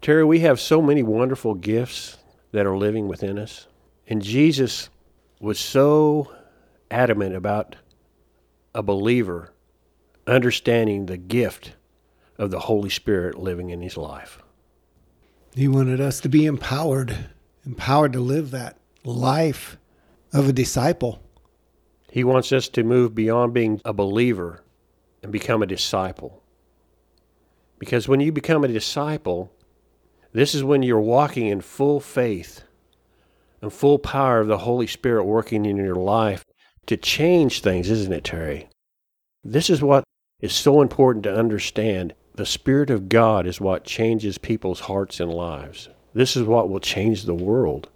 Terry, we have so many wonderful gifts that are living within us. And Jesus was so adamant about a believer understanding the gift of the Holy Spirit living in his life. He wanted us to be empowered, empowered to live that life of a disciple. He wants us to move beyond being a believer and become a disciple. Because when you become a disciple, this is when you're walking in full faith and full power of the Holy Spirit working in your life to change things, isn't it, Terry? This is what is so important to understand. The Spirit of God is what changes people's hearts and lives. This is what will change the world.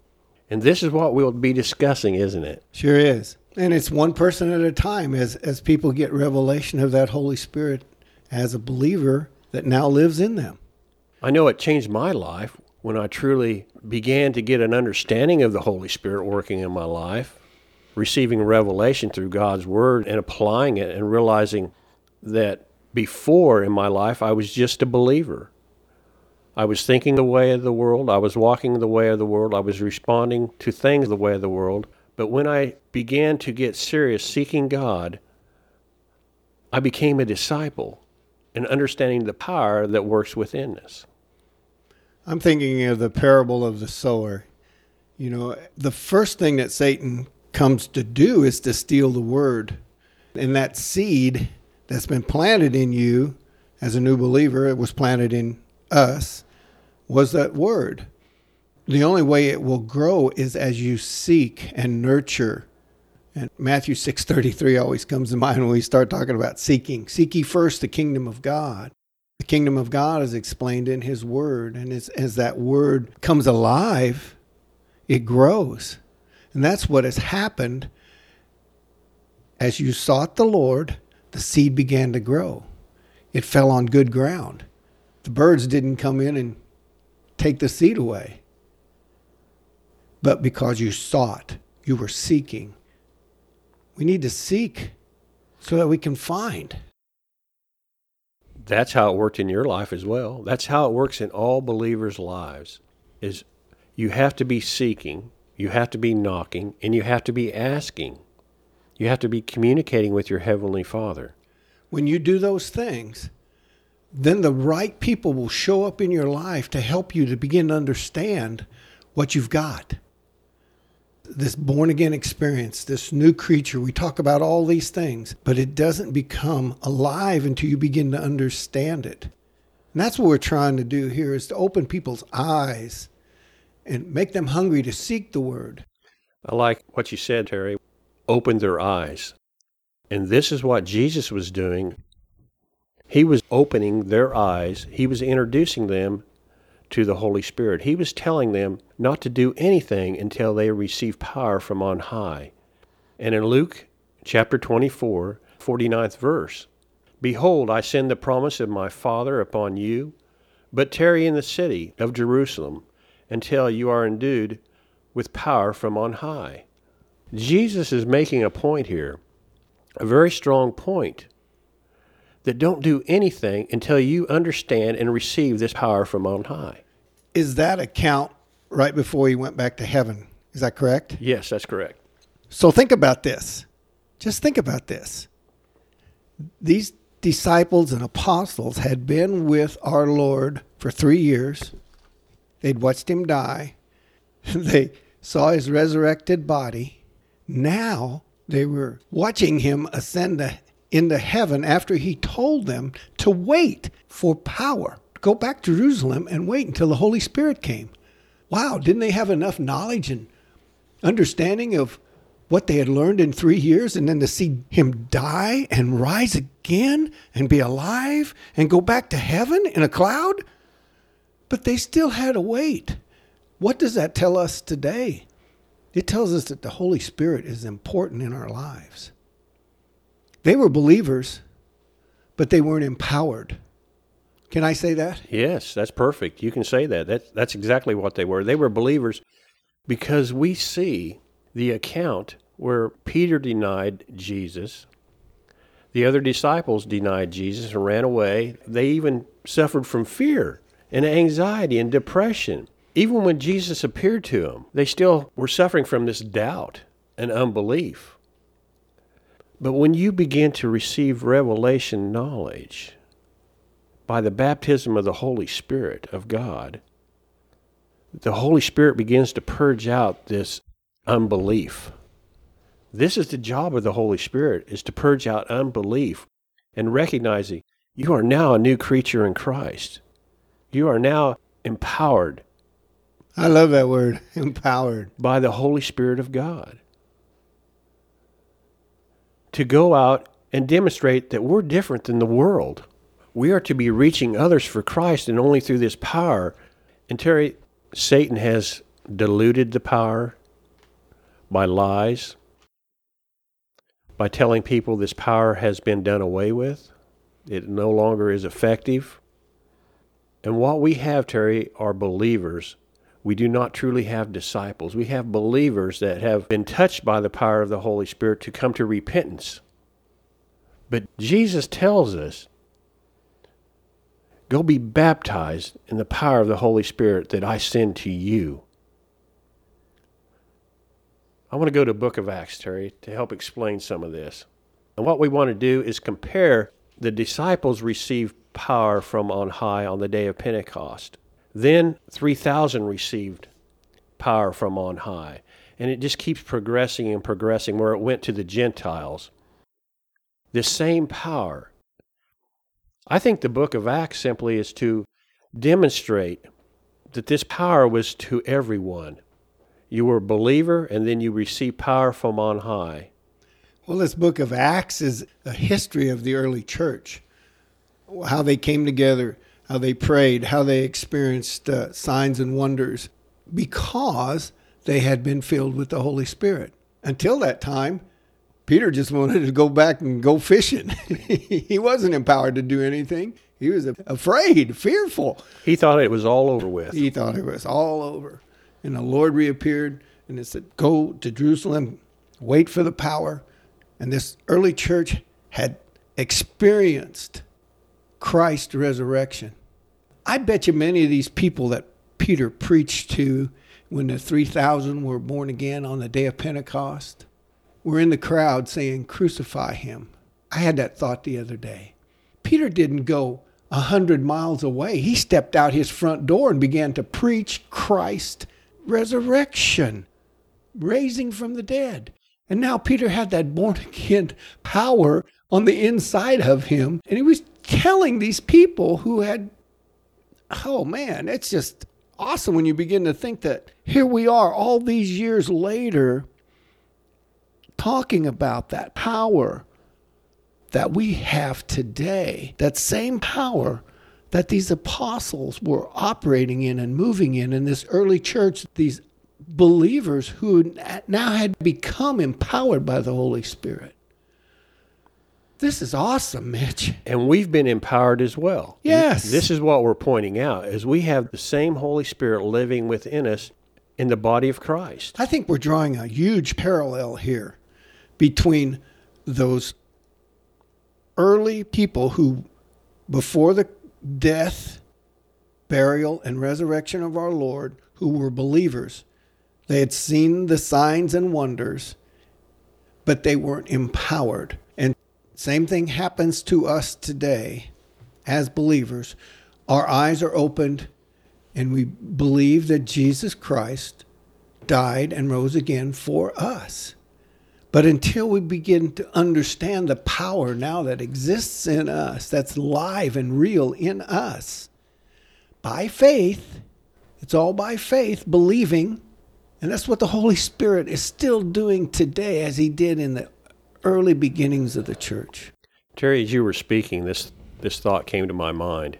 And this is what we'll be discussing, isn't it? Sure is. And it's one person at a time as, as people get revelation of that Holy Spirit as a believer that now lives in them. I know it changed my life when I truly began to get an understanding of the Holy Spirit working in my life, receiving revelation through God's Word and applying it and realizing that before in my life I was just a believer. I was thinking the way of the world, I was walking the way of the world, I was responding to things the way of the world. But when I began to get serious seeking God, I became a disciple and understanding the power that works within us. I'm thinking of the parable of the sower. You know, the first thing that Satan comes to do is to steal the word. And that seed that's been planted in you as a new believer, it was planted in us, was that word. The only way it will grow is as you seek and nurture. And Matthew 6:33 always comes to mind when we start talking about seeking. Seek ye first the kingdom of God. The kingdom of God is explained in his word and as, as that word comes alive, it grows. And that's what has happened as you sought the Lord the seed began to grow. It fell on good ground. The birds didn't come in and take the seed away. But because you sought, you were seeking. We need to seek so that we can find. That's how it worked in your life as well. That's how it works in all believers' lives. Is you have to be seeking, you have to be knocking, and you have to be asking. You have to be communicating with your Heavenly Father. When you do those things, then the right people will show up in your life to help you to begin to understand what you've got. This born again experience, this new creature, we talk about all these things, but it doesn't become alive until you begin to understand it. And that's what we're trying to do here is to open people's eyes and make them hungry to seek the word. I like what you said, Terry opened their eyes. And this is what Jesus was doing. He was opening their eyes, he was introducing them to the Holy Spirit. He was telling them not to do anything until they receive power from on high. And in Luke chapter 24, 49th verse, Behold, I send the promise of my Father upon you, but tarry in the city of Jerusalem until you are endued with power from on high. Jesus is making a point here, a very strong point, that don't do anything until you understand and receive this power from on high. Is that account right before he went back to heaven? Is that correct? Yes, that's correct. So think about this. Just think about this. These disciples and apostles had been with our Lord for three years. They'd watched him die. they saw his resurrected body. Now they were watching him ascend into heaven after he told them to wait for power. Go back to Jerusalem and wait until the Holy Spirit came. Wow, didn't they have enough knowledge and understanding of what they had learned in three years and then to see him die and rise again and be alive and go back to heaven in a cloud? But they still had to wait. What does that tell us today? It tells us that the Holy Spirit is important in our lives. They were believers, but they weren't empowered. Can I say that? Yes, that's perfect. You can say that. That that's exactly what they were. They were believers because we see the account where Peter denied Jesus. The other disciples denied Jesus and ran away. They even suffered from fear and anxiety and depression. Even when Jesus appeared to them, they still were suffering from this doubt and unbelief. But when you begin to receive revelation knowledge by the baptism of the Holy Spirit of God, the Holy Spirit begins to purge out this unbelief. This is the job of the Holy Spirit is to purge out unbelief and recognizing you are now a new creature in Christ. You are now empowered I love that word, empowered. by the Holy Spirit of God to go out and demonstrate that we're different than the world. We are to be reaching others for Christ and only through this power. And Terry, Satan has diluted the power by lies, by telling people this power has been done away with, it no longer is effective. And what we have, Terry, are believers. We do not truly have disciples. We have believers that have been touched by the power of the Holy Spirit to come to repentance. But Jesus tells us go be baptized in the power of the Holy Spirit that I send to you. I want to go to book of Acts, Terry, to help explain some of this. And what we want to do is compare the disciples received power from on high on the day of Pentecost. Then 3,000 received power from on high. And it just keeps progressing and progressing where it went to the Gentiles. This same power. I think the book of Acts simply is to demonstrate that this power was to everyone. You were a believer, and then you received power from on high. Well, this book of Acts is a history of the early church, how they came together, how they prayed, how they experienced uh, signs and wonders, because they had been filled with the Holy Spirit. Until that time, Peter just wanted to go back and go fishing. he wasn't empowered to do anything. He was afraid, fearful. He thought it was all over with. He thought it was all over. And the Lord reappeared and it said, Go to Jerusalem, wait for the power. And this early church had experienced Christ's resurrection. I bet you many of these people that Peter preached to when the 3,000 were born again on the day of Pentecost were in the crowd saying, Crucify him. I had that thought the other day. Peter didn't go a hundred miles away. He stepped out his front door and began to preach Christ resurrection, raising from the dead. And now Peter had that born again power on the inside of him. And he was telling these people who had, oh man, it's just awesome when you begin to think that here we are all these years later talking about that power that we have today, that same power that these apostles were operating in and moving in in this early church, these believers who now had become empowered by the Holy Spirit. This is awesome, Mitch. And we've been empowered as well. Yes. This is what we're pointing out is we have the same Holy Spirit living within us in the body of Christ. I think we're drawing a huge parallel here between those early people who, before the death, burial, and resurrection of our Lord, who were believers, they had seen the signs and wonders, but they weren't empowered. And same thing happens to us today as believers. Our eyes are opened and we believe that Jesus Christ died and rose again for us. But until we begin to understand the power now that exists in us, that's live and real in us, by faith, it's all by faith, believing. And that's what the Holy Spirit is still doing today, as He did in the early beginnings of the church. Terry, as you were speaking, this, this thought came to my mind.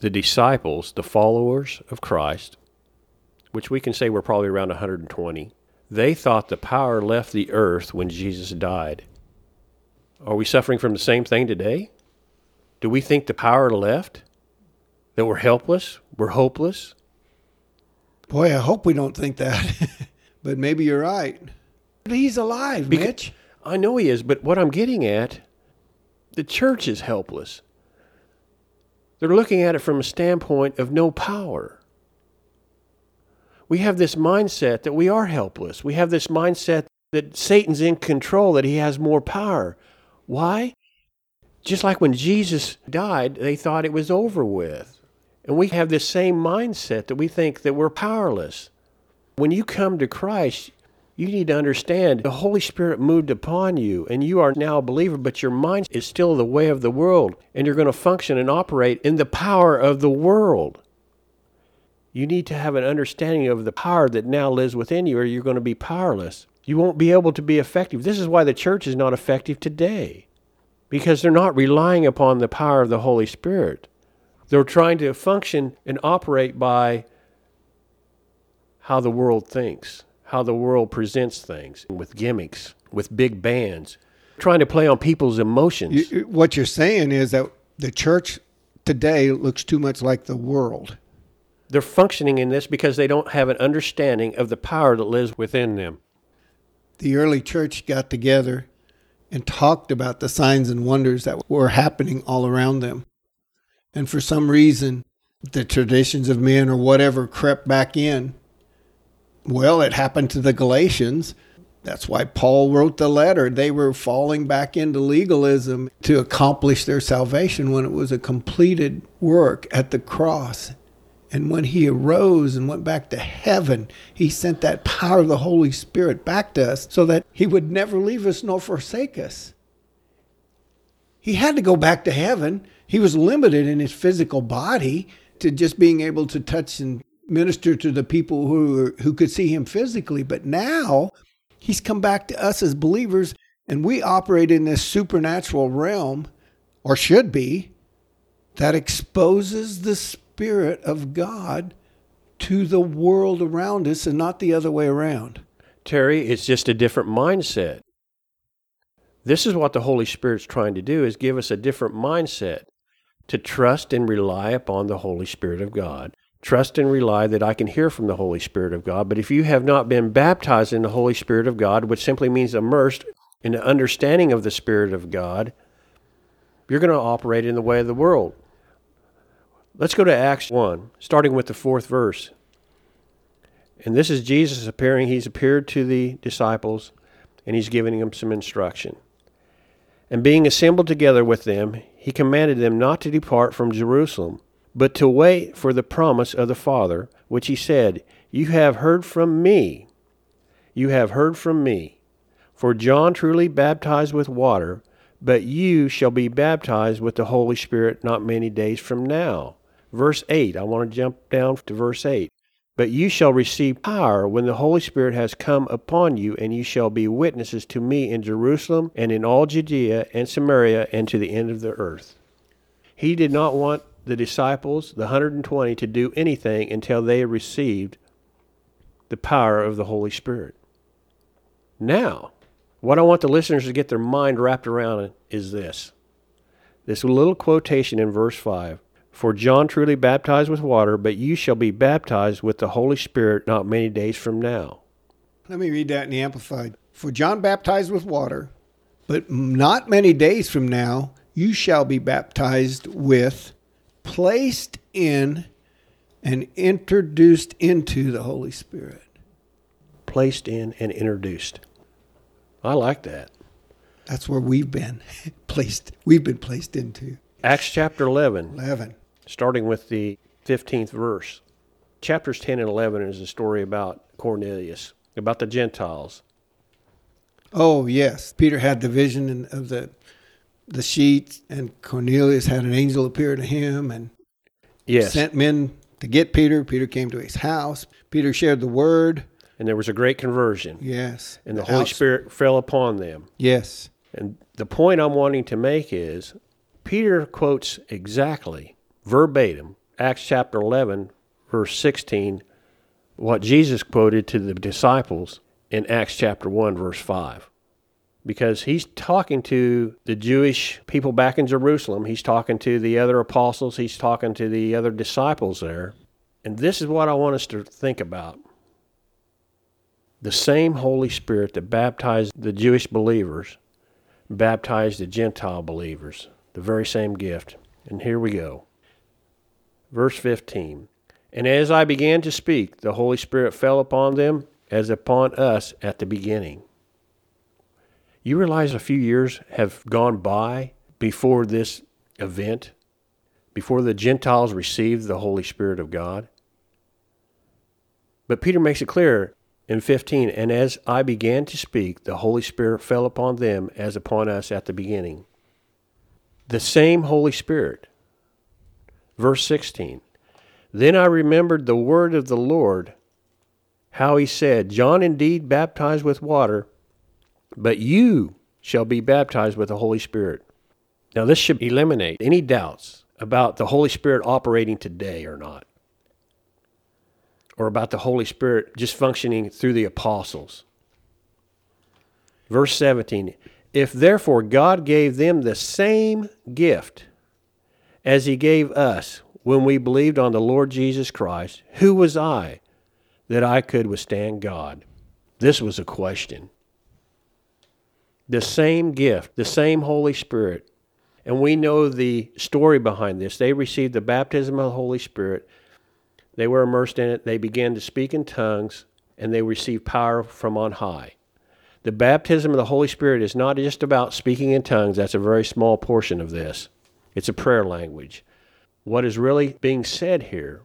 The disciples, the followers of Christ, which we can say were probably around 120, they thought the power left the earth when Jesus died. Are we suffering from the same thing today? Do we think the power left? That we're helpless? We're hopeless? Boy, I hope we don't think that. but maybe you're right. He's alive, Beca- Mitch. I know he is, but what I'm getting at, the church is helpless. They're looking at it from a standpoint of no power. We have this mindset that we are helpless. We have this mindset that Satan's in control, that he has more power. Why? Just like when Jesus died, they thought it was over with. And we have this same mindset that we think that we're powerless. When you come to Christ, you need to understand the Holy Spirit moved upon you, and you are now a believer, but your mind is still the way of the world, and you're going to function and operate in the power of the world. You need to have an understanding of the power that now lives within you, or you're going to be powerless. You won't be able to be effective. This is why the church is not effective today, because they're not relying upon the power of the Holy Spirit. They're trying to function and operate by how the world thinks, how the world presents things with gimmicks, with big bands, trying to play on people's emotions. You, what you're saying is that the church today looks too much like the world. They're functioning in this because they don't have an understanding of the power that lives within them. The early church got together and talked about the signs and wonders that were happening all around them. And for some reason, the traditions of men or whatever crept back in. Well, it happened to the Galatians. That's why Paul wrote the letter. They were falling back into legalism to accomplish their salvation when it was a completed work at the cross. And when he arose and went back to heaven, he sent that power of the Holy Spirit back to us so that he would never leave us nor forsake us. He had to go back to heaven. He was limited in his physical body to just being able to touch and minister to the people who who could see him physically, but now he's come back to us as believers and we operate in this supernatural realm or should be that exposes the spirit of God to the world around us and not the other way around. Terry, it's just a different mindset. This is what the Holy Spirit's trying to do is give us a different mindset to trust and rely upon the Holy Spirit of God. Trust and rely that I can hear from the Holy Spirit of God. But if you have not been baptized in the Holy Spirit of God, which simply means immersed in the understanding of the Spirit of God, you're going to operate in the way of the world. Let's go to Acts 1, starting with the fourth verse. And this is Jesus appearing. He's appeared to the disciples and he's giving them some instruction. And being assembled together with them, he commanded them not to depart from Jerusalem, but to wait for the promise of the Father, which he said, You have heard from me. You have heard from me. For John truly baptized with water, but you shall be baptized with the Holy Spirit not many days from now. Verse 8, I want to jump down to verse 8. But you shall receive power when the Holy Spirit has come upon you, and you shall be witnesses to me in Jerusalem and in all Judea and Samaria and to the end of the earth. He did not want the disciples, the 120, to do anything until they received the power of the Holy Spirit. Now, what I want the listeners to get their mind wrapped around is this this little quotation in verse 5 For John truly baptized with water, but you shall be baptized with the Holy Spirit not many days from now. Let me read that in the Amplified. For John baptized with water, but not many days from now you shall be baptized with, placed in, and introduced into the Holy Spirit. Placed in and introduced. I like that. That's where we've been placed. We've been placed into. Acts chapter 11, 11. Starting with the 15th verse. Chapters 10 and 11 is a story about Cornelius, about the Gentiles. Oh, yes. Peter had the vision of the the sheets, and Cornelius had an angel appear to him and Yes. sent men to get Peter. Peter came to his house. Peter shared the word. And there was a great conversion, Yes. and the Holy outs- Spirit fell upon them. Yes. And the point I'm wanting to make is Peter quotes exactly, verbatim, Acts chapter 11, verse 16, what Jesus quoted to the disciples in Acts chapter 1, verse 5. Because he's talking to the Jewish people back in Jerusalem, he's talking to the other apostles, he's talking to the other disciples there. And this is what I want us to think about. The same Holy Spirit that baptized the Jewish believers baptized the Gentile believers, the very same gift. And here we go. Verse 15. And as I began to speak, the Holy Spirit fell upon them as upon us at the beginning. You realize a few years have gone by before this event, before the Gentiles received the Holy Spirit of God? But Peter makes it clear in 15 And as I began to speak, the Holy Spirit fell upon them as upon us at the beginning. The same Holy Spirit. Verse 16 Then I remembered the word of the Lord, how he said, John indeed baptized with water but you shall be baptized with the Holy Spirit. Now, this should eliminate any doubts about the Holy Spirit operating today or not, or about the Holy Spirit just functioning through the apostles. Verse 17 If therefore God gave them the same gift as he gave us when we believed on the Lord Jesus Christ, who was I that I could withstand God? This was a question the same gift, the same Holy Spirit. And we know the story behind this. They received the baptism of the Holy Spirit. They were immersed in it. They began to speak in tongues, and they received power from on high. The baptism of the Holy Spirit is not just about speaking in tongues, that's a very small portion of this. It's a prayer language. What is really being said here,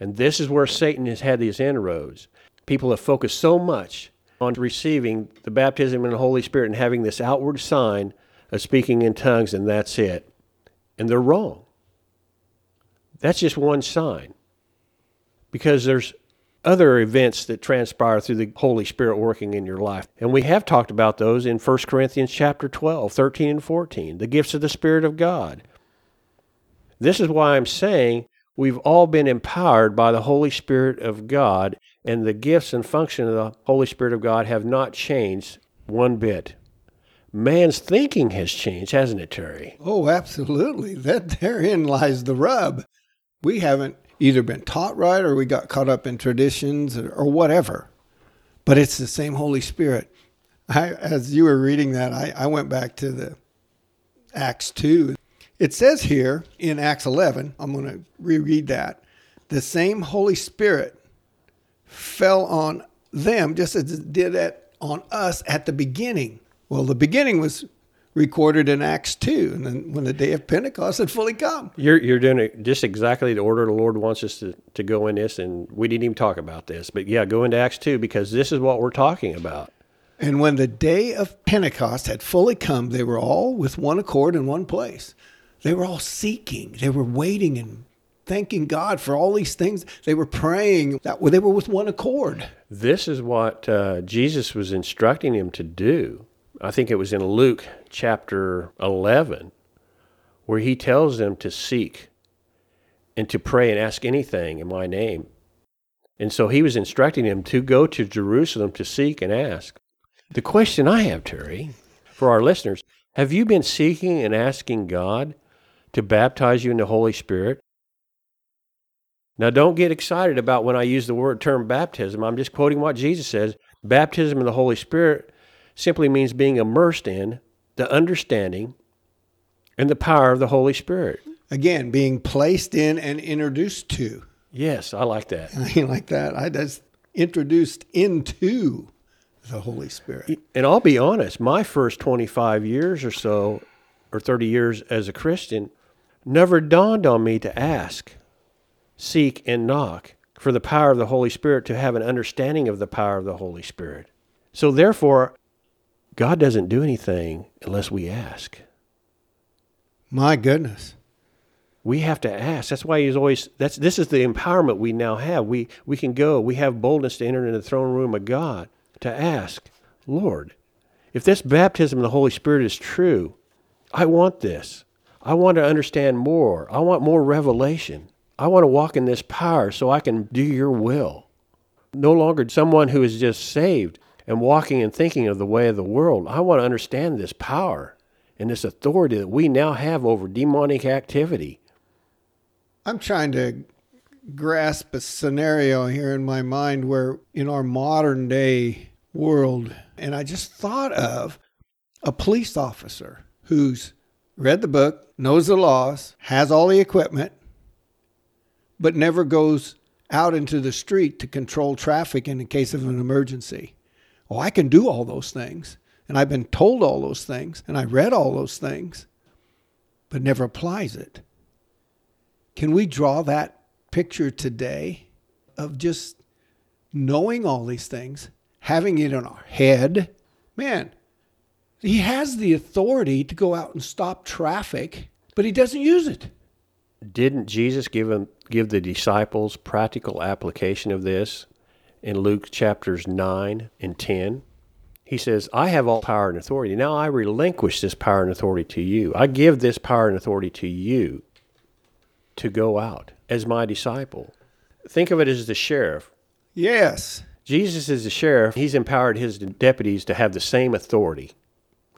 and this is where Satan has had these inroads, people have focused so much on receiving the baptism in the Holy Spirit and having this outward sign of speaking in tongues, and that's it. And they're wrong. That's just one sign. Because there's other events that transpire through the Holy Spirit working in your life. And we have talked about those in 1 Corinthians chapter 12, 13 and 14, the gifts of the Spirit of God. This is why I'm saying we've all been empowered by the Holy Spirit of God and the gifts and function of the Holy Spirit of God have not changed one bit. Man's thinking has changed, hasn't it, Terry? Oh, absolutely. That therein lies the rub. We haven't either been taught right or we got caught up in traditions or, or whatever. But it's the same Holy Spirit. I, as you were reading that, I, I went back to the Acts 2. It says here in Acts 11, I'm going to reread that. The same Holy Spirit fell on them just as it did it on us at the beginning. Well, the beginning was recorded in Acts 2, and then when the day of Pentecost had fully come. You're, you're doing it just exactly the order the Lord wants us to, to go in this, and we didn't even talk about this. But yeah, go into Acts 2 because this is what we're talking about. And when the day of Pentecost had fully come, they were all with one accord in one place. They were all seeking, they were waiting and thanking God for all these things. They were praying that they were with one accord. This is what uh, Jesus was instructing him to do. I think it was in Luke chapter 11, where he tells them to seek and to pray and ask anything in my name. And so he was instructing them to go to Jerusalem to seek and ask. The question I have, Terry, for our listeners, have you been seeking and asking God to baptize you in the Holy Spirit? Now, don't get excited about when I use the word term baptism. I'm just quoting what Jesus says. Baptism in the Holy Spirit simply means being immersed in the understanding and the power of the Holy Spirit. Again, being placed in and introduced to. Yes, I like that. I like that. I just introduced into the Holy Spirit. And I'll be honest, my first 25 years or so, or 30 years as a Christian, never dawned on me to ask seek, and knock for the power of the Holy Spirit to have an understanding of the power of the Holy Spirit. So, therefore, God doesn't do anything unless we ask. My goodness. We have to ask. That's why he's always that's this is the empowerment we now have. We we can go, we have boldness to enter into the throne room of God to ask, Lord, if this baptism of the Holy Spirit is true, I want this. I want to understand more. I want more revelation. I want to walk in this power so I can do your will. No longer someone who is just saved and walking and thinking of the way of the world. I want to understand this power and this authority that we now have over demonic activity. I'm trying to grasp a scenario here in my mind where in our modern day world, and I just thought of a police officer who's read the book, knows the laws, has all the equipment, but never goes out into the street to control traffic in the case of an emergency. Oh, I can do all those things. And I've been told all those things. And I read all those things, but never applies it. Can we draw that picture today of just knowing all these things, having it in our head? Man, he has the authority to go out and stop traffic, but he doesn't use it. Didn't Jesus give him, give the disciples practical application of this in Luke chapters 9 and 10? He says, I have all power and authority. Now I relinquish this power and authority to you. I give this power and authority to you to go out as my disciple. Think of it as the sheriff. Yes. Jesus is the sheriff. He's empowered his deputies to have the same authority.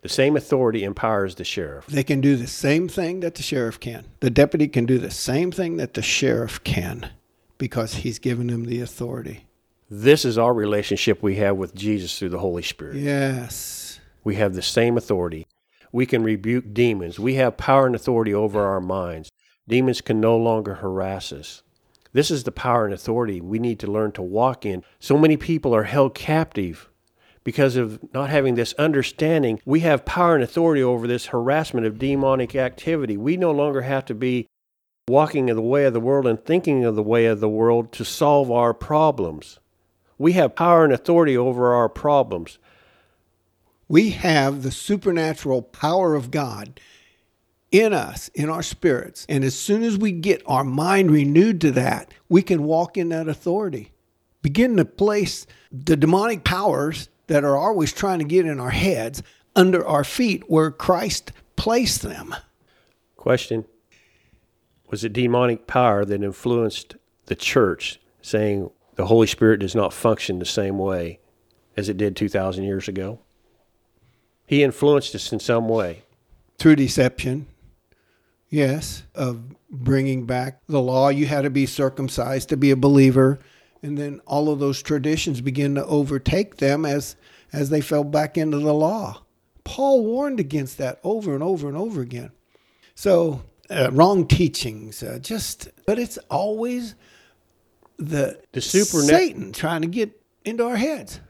The same authority empowers the sheriff. They can do the same thing that the sheriff can. The deputy can do the same thing that the sheriff can because he's given them the authority. This is our relationship we have with Jesus through the Holy Spirit. Yes. We have the same authority. We can rebuke demons. We have power and authority over our minds. Demons can no longer harass us. This is the power and authority we need to learn to walk in. So many people are held captive because of not having this understanding. We have power and authority over this harassment of demonic activity. We no longer have to be walking in the way of the world and thinking of the way of the world to solve our problems. We have power and authority over our problems. We have the supernatural power of God in us, in our spirits. And as soon as we get our mind renewed to that, we can walk in that authority. Begin to place the demonic powers that are always trying to get in our heads under our feet where Christ placed them. Question Was it demonic power that influenced the church saying the Holy Spirit does not function the same way as it did 2,000 years ago? He influenced us in some way. Through deception, yes, of bringing back the law. You had to be circumcised to be a believer. And then all of those traditions begin to overtake them as, as they fell back into the law. Paul warned against that over and over and over again. So, uh, wrong teachings, uh, just, but it's always the, The supernat- Satan trying to get into our heads.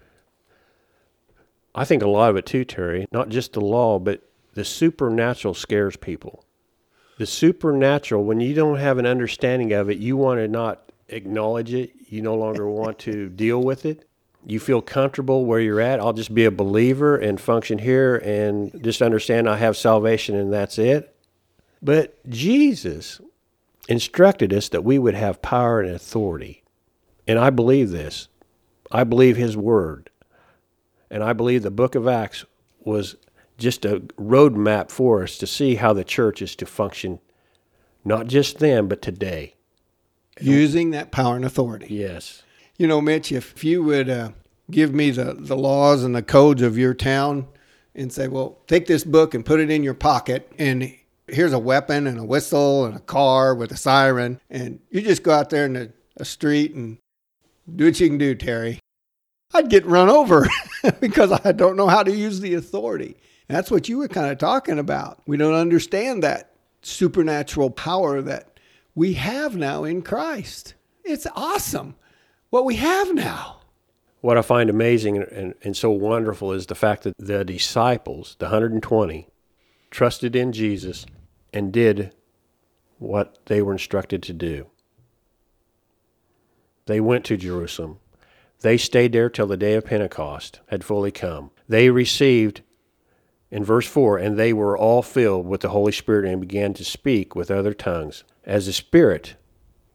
I think a lot of it too, Terry, not just the law, but the supernatural scares people. The supernatural, when you don't have an understanding of it, you want to not acknowledge it. You no longer want to deal with it. You feel comfortable where you're at. I'll just be a believer and function here and just understand I have salvation and that's it. But Jesus instructed us that we would have power and authority. And I believe this. I believe his word. And I believe the book of Acts was just a roadmap for us to see how the church is to function, not just then, but today. Using that power and authority. Yes. You know, Mitch, if you would uh, give me the, the laws and the codes of your town and say, well, take this book and put it in your pocket, and here's a weapon and a whistle and a car with a siren, and you just go out there in the a street and do what you can do, Terry. I'd get run over because I don't know how to use the authority. That's what you were kind of talking about. We don't understand that supernatural power that we have now in Christ. It's awesome what we have now. What I find amazing and, and, and so wonderful is the fact that the disciples, the 120, trusted in Jesus and did what they were instructed to do. They went to Jerusalem. They stayed there till the day of Pentecost had fully come. They received, in verse 4, and they were all filled with the Holy Spirit and began to speak with other tongues as the Spirit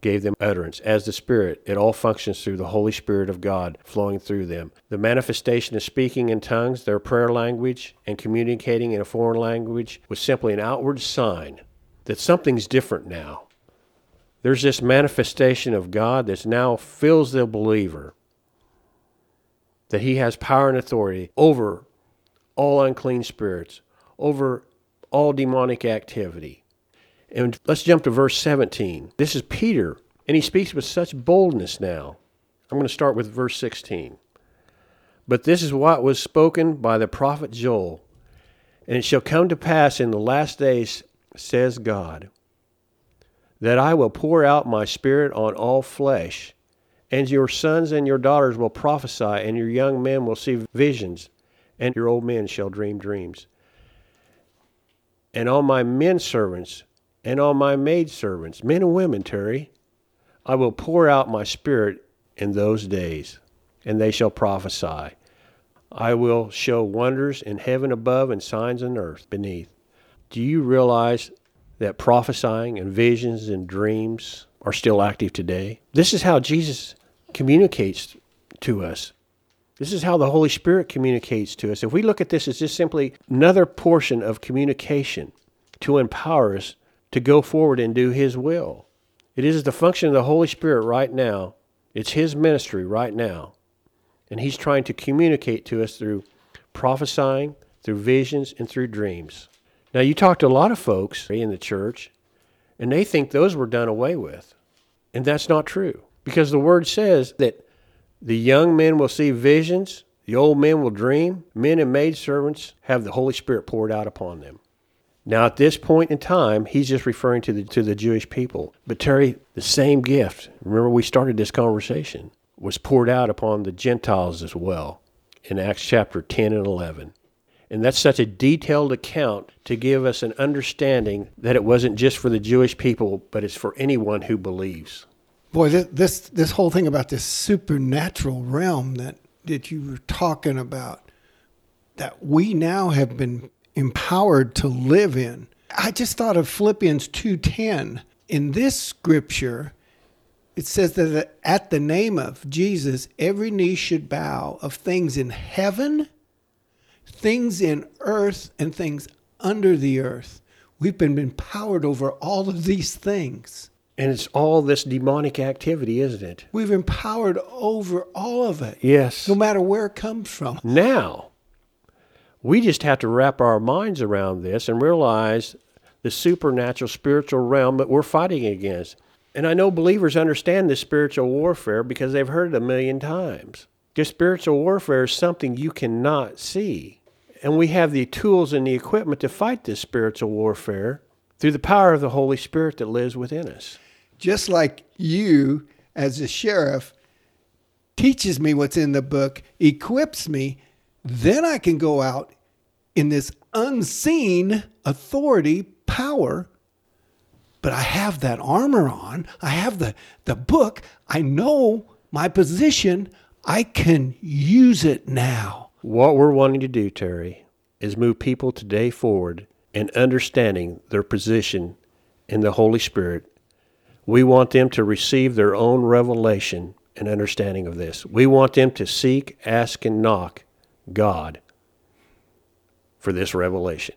gave them utterance. As the Spirit, it all functions through the Holy Spirit of God flowing through them. The manifestation of speaking in tongues, their prayer language, and communicating in a foreign language was simply an outward sign that something's different now. There's this manifestation of God that now fills the believer, that he has power and authority over all unclean spirits, over all demonic activity. And let's jump to verse 17. This is Peter, and he speaks with such boldness now. I'm going to start with verse 16. But this is what was spoken by the prophet Joel. And it shall come to pass in the last days, says God, that I will pour out my spirit on all flesh, and your sons and your daughters will prophesy, and your young men will see visions, and your old men shall dream dreams. And all my men servants and all my maid servants, men and women, Terry, I will pour out my spirit in those days, and they shall prophesy. I will show wonders in heaven above and signs on earth beneath. Do you realize that prophesying and visions and dreams are still active today? This is how Jesus communicates to us. This is how the Holy Spirit communicates to us. If we look at this as just simply another portion of communication to empower us to go forward and do His will, it is the function of the Holy Spirit right now. It's His ministry right now. And He's trying to communicate to us through prophesying, through visions, and through dreams. Now, you talk to a lot of folks in the church, and they think those were done away with. And that's not true. Because the word says that the young men will see visions, the old men will dream, men and maidservants have the Holy Spirit poured out upon them. Now, at this point in time, he's just referring to the, to the Jewish people. But, Terry, the same gift, remember we started this conversation, was poured out upon the Gentiles as well in Acts chapter 10 and 11. And that's such a detailed account to give us an understanding that it wasn't just for the Jewish people, but it's for anyone who believes. Boy, this this, this whole thing about this supernatural realm that, that you were talking about, that we now have been empowered to live in. I just thought of Philippians 2:10. In this scripture, it says that at the name of Jesus, every knee should bow of things in heaven, things in earth, and things under the earth. We've been empowered over all of these things. And it's all this demonic activity, isn't it? We've empowered over all of it. Yes. No matter where it comes from. Now, we just have to wrap our minds around this and realize the supernatural spiritual realm that we're fighting against. And I know believers understand this spiritual warfare because they've heard it a million times. This spiritual warfare is something you cannot see. And we have the tools and the equipment to fight this spiritual warfare through the power of the Holy Spirit that lives within us. Just like you, as a sheriff, teaches me what's in the book, equips me, then I can go out in this unseen authority, power but I have that armor on. I have the, the book. I know my position. I can use it now. What we're wanting to do, Terry, is move people today forward in understanding their position in the Holy Spirit. We want them to receive their own revelation and understanding of this. We want them to seek, ask, and knock God for this revelation.